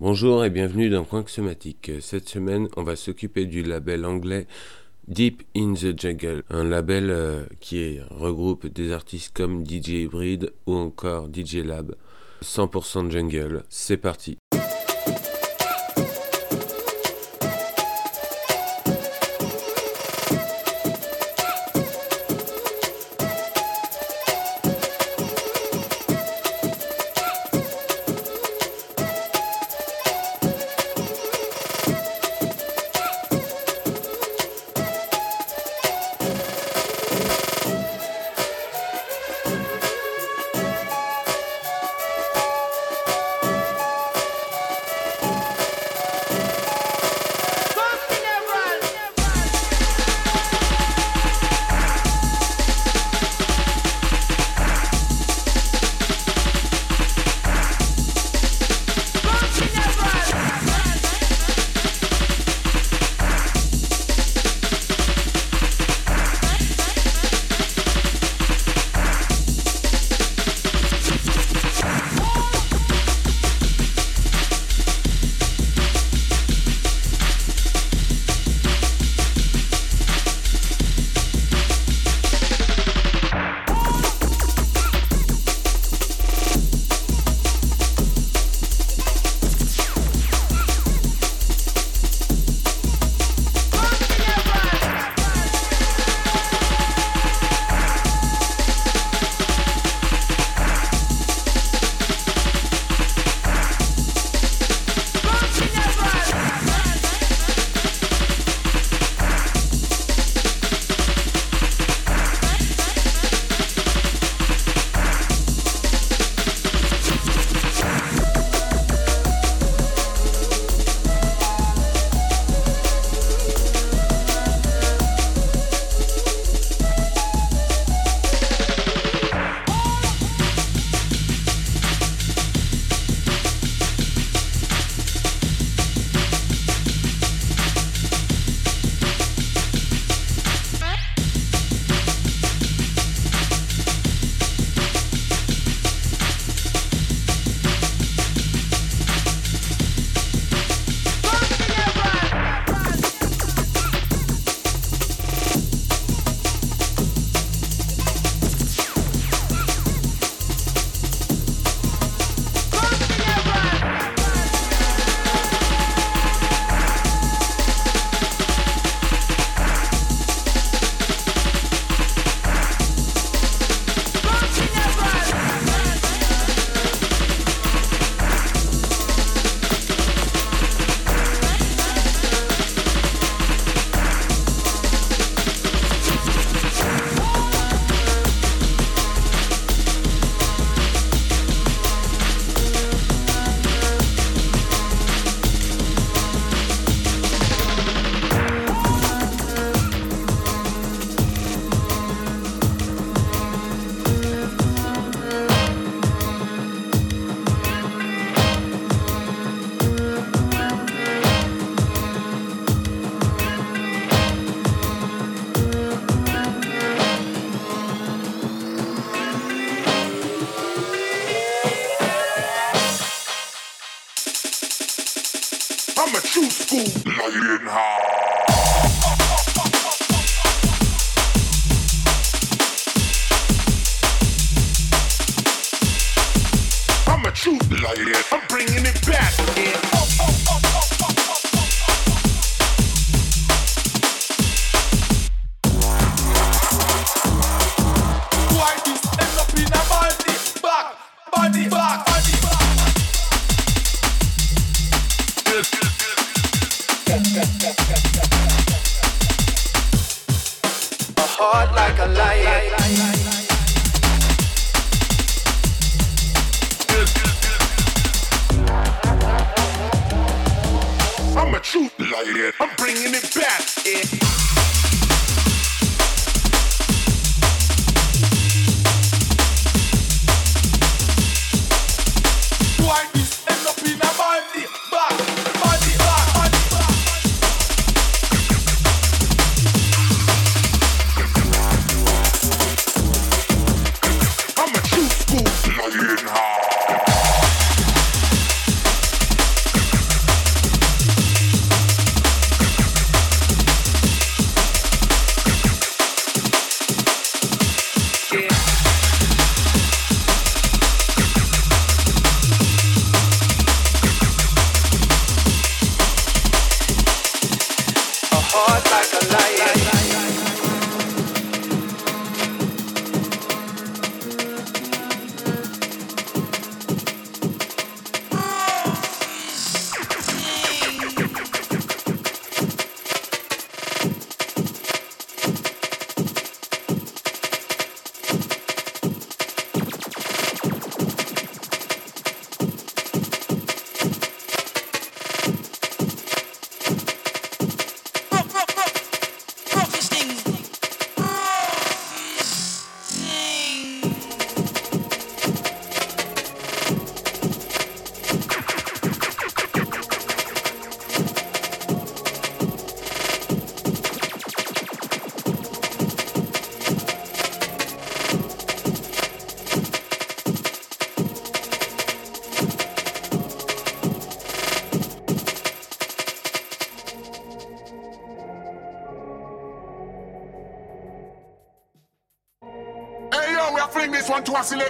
Bonjour et bienvenue dans Coin Somatique. Cette semaine, on va s'occuper du label anglais Deep in the Jungle, un label euh, qui regroupe des artistes comme DJ Hybrid ou encore DJ Lab. 100% jungle. C'est parti.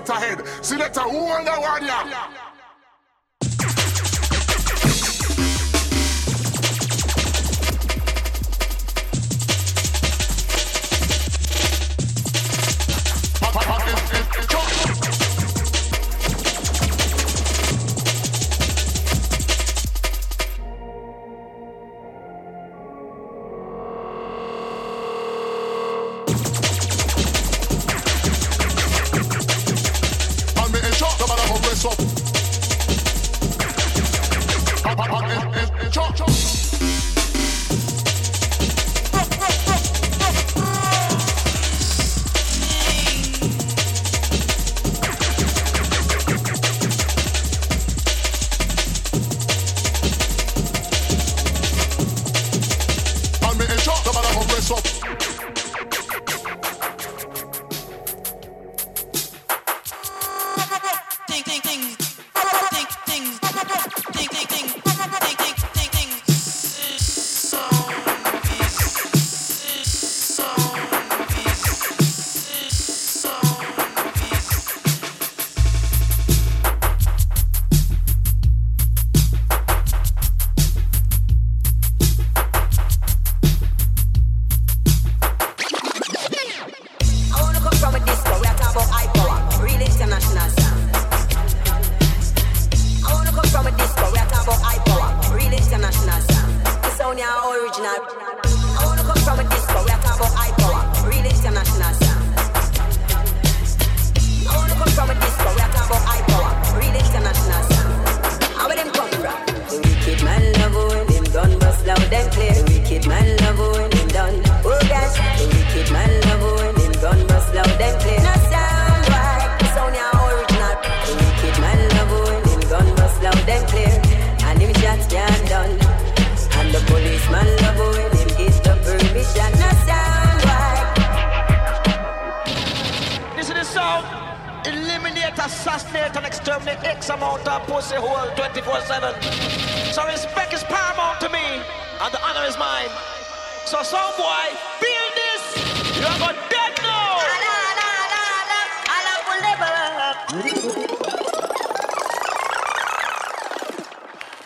ahead. assassinate and exterminate X amount of pussy hole 24-7. So respect is paramount to me, and the honor is mine. So some boy, build this, you are going dead now.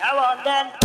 Come on then.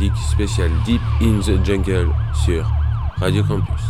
Coin Somatique spécial Deep in the Jungle sur Radio Campus.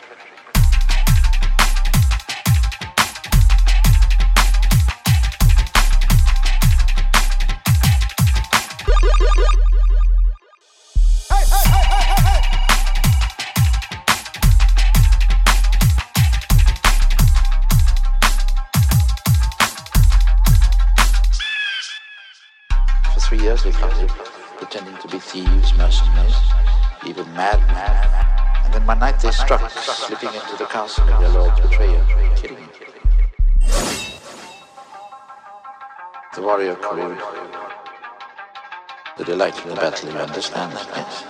they struck, slipping into the castle of their lord's betrayer, killing him. The warrior crowed. The delight in the battle, you understand, that, yes.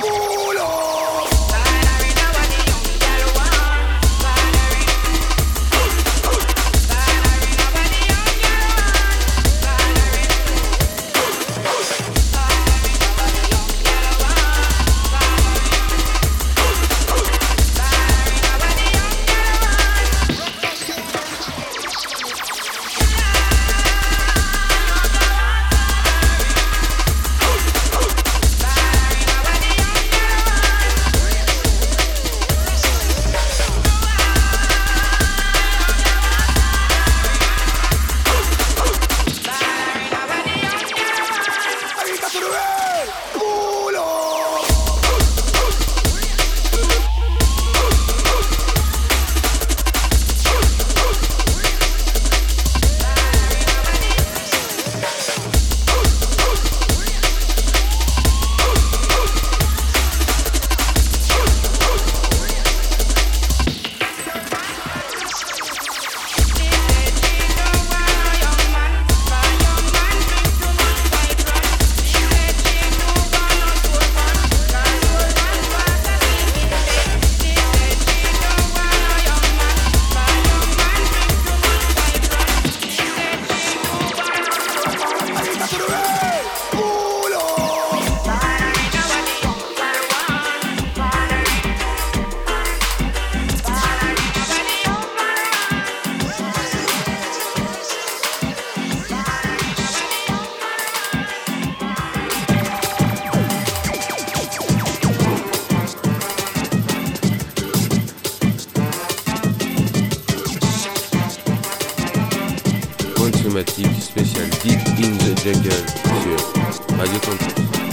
¡Culo! Fat girl from in the 1920 If look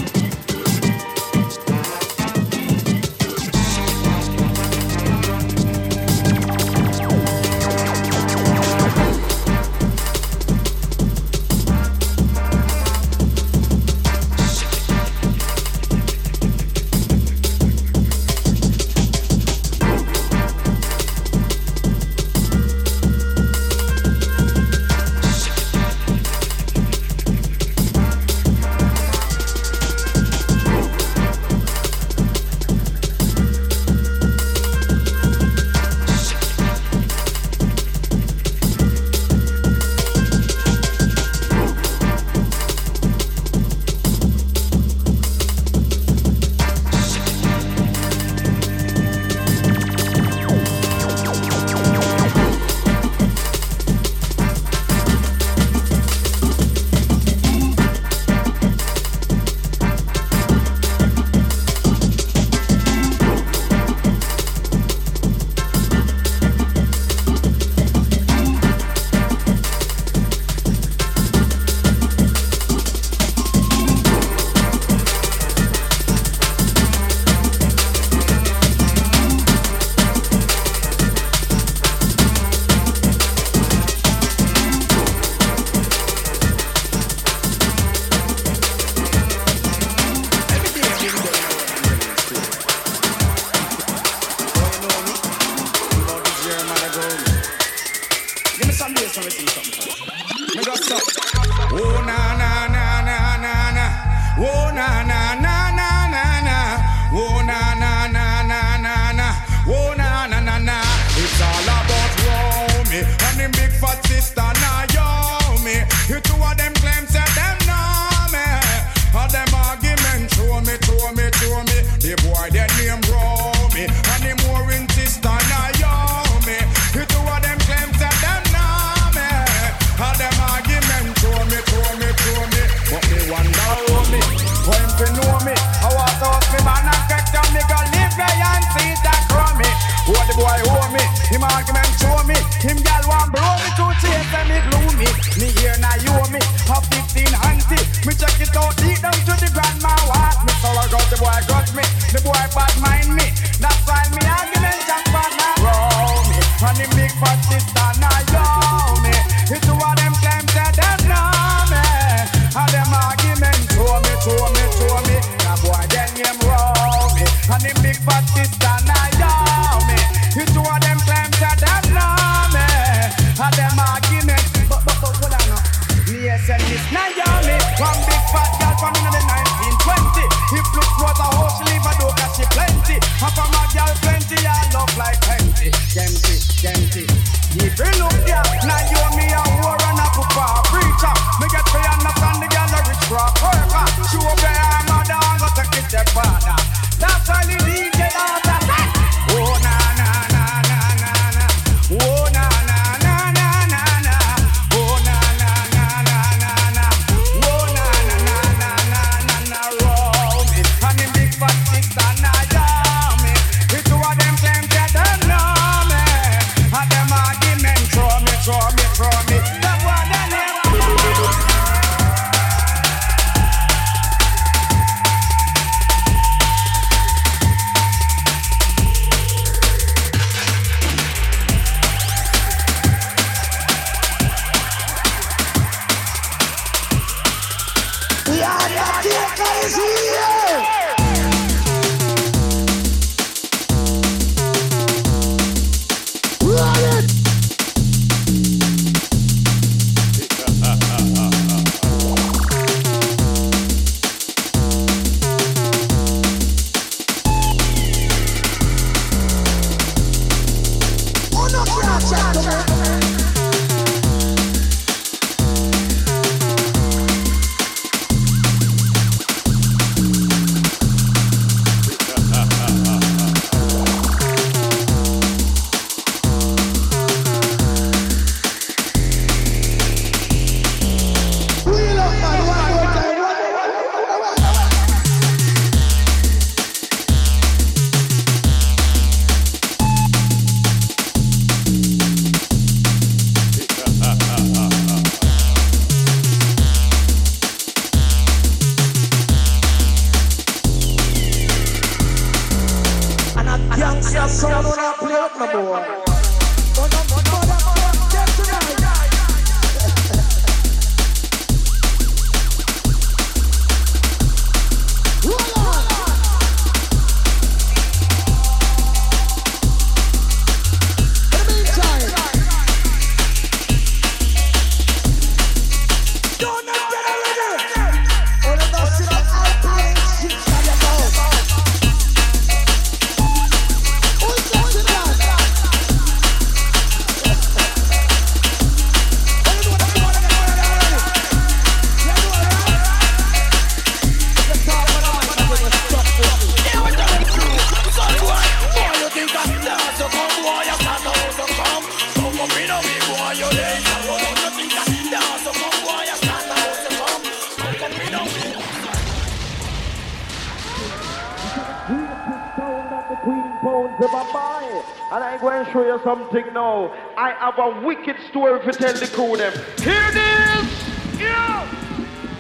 something now. I have a wicked story to tell the crew them. Here it is! Yeah!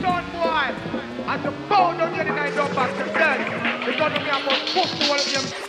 Son boy! As a phone, don't get it, I don't back to death. Because of me, I must one of them.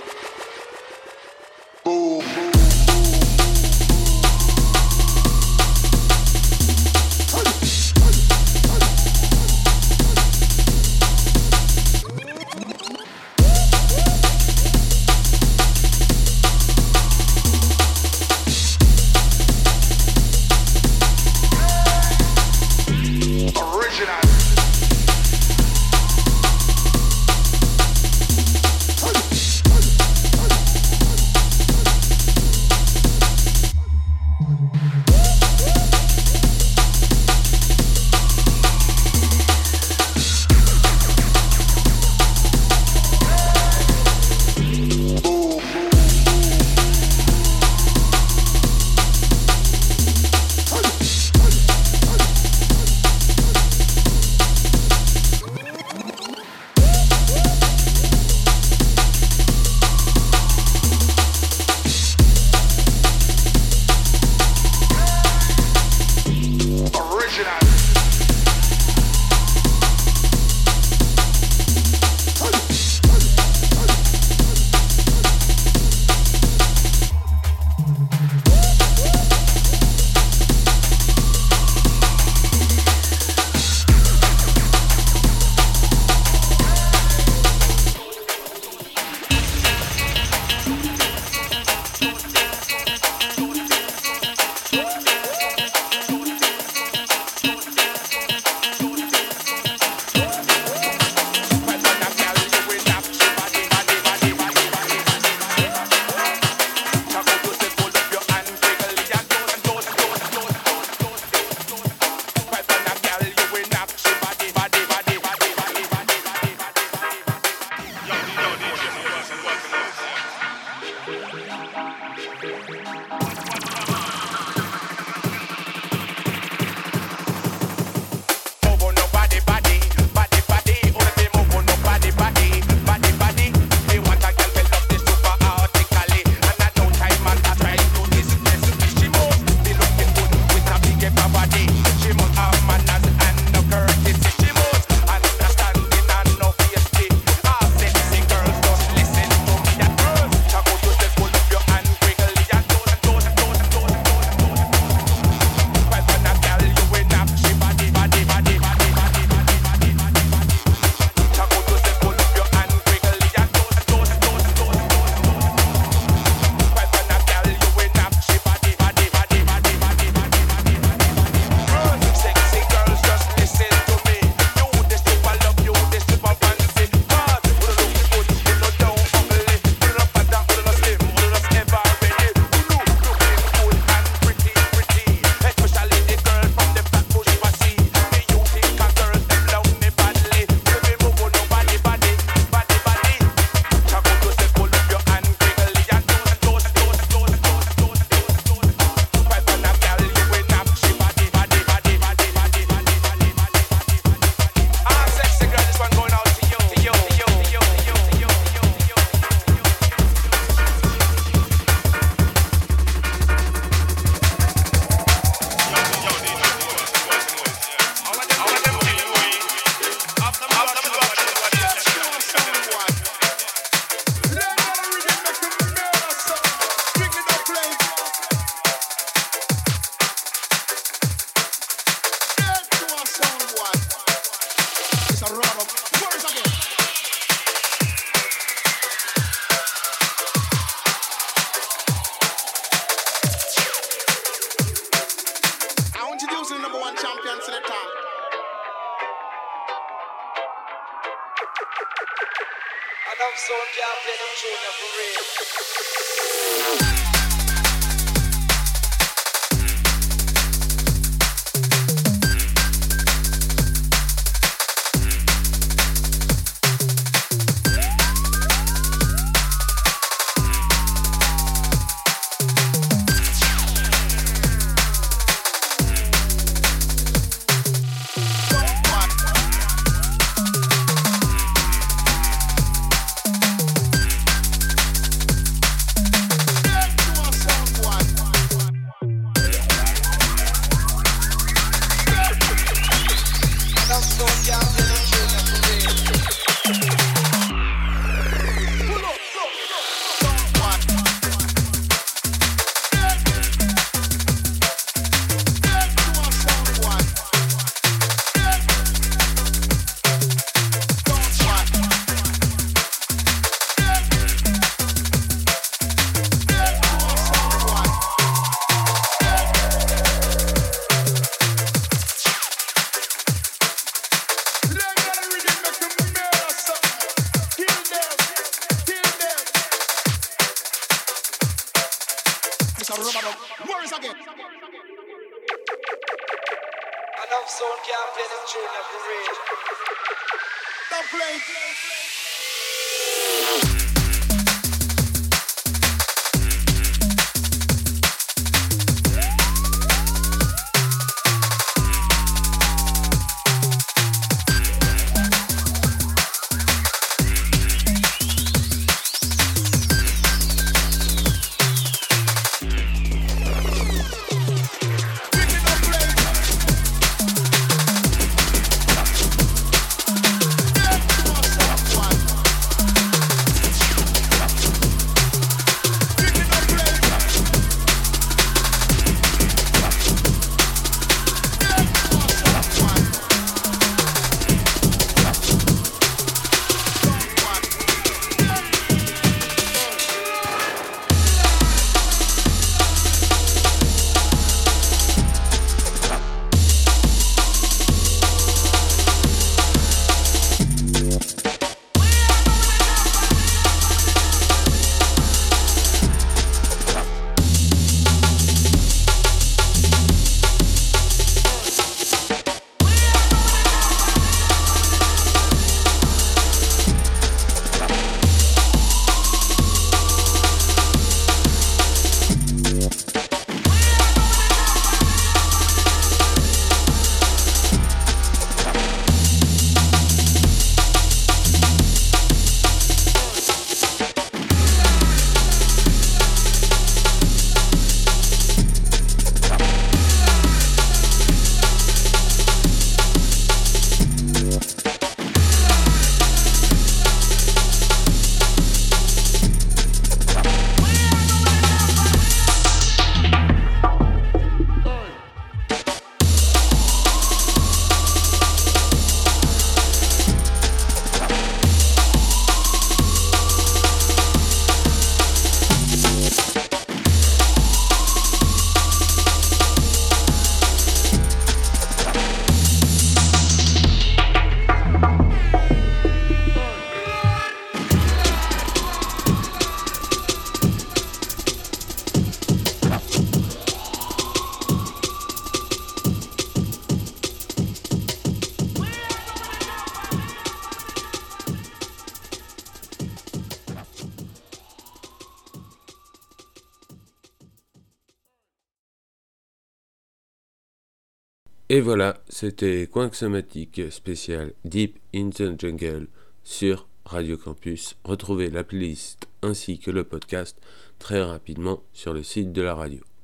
C'était Somatique spécial Deep in the Jungle sur Radio Campus. Retrouvez la playlist ainsi que le podcast très rapidement sur le site de la radio.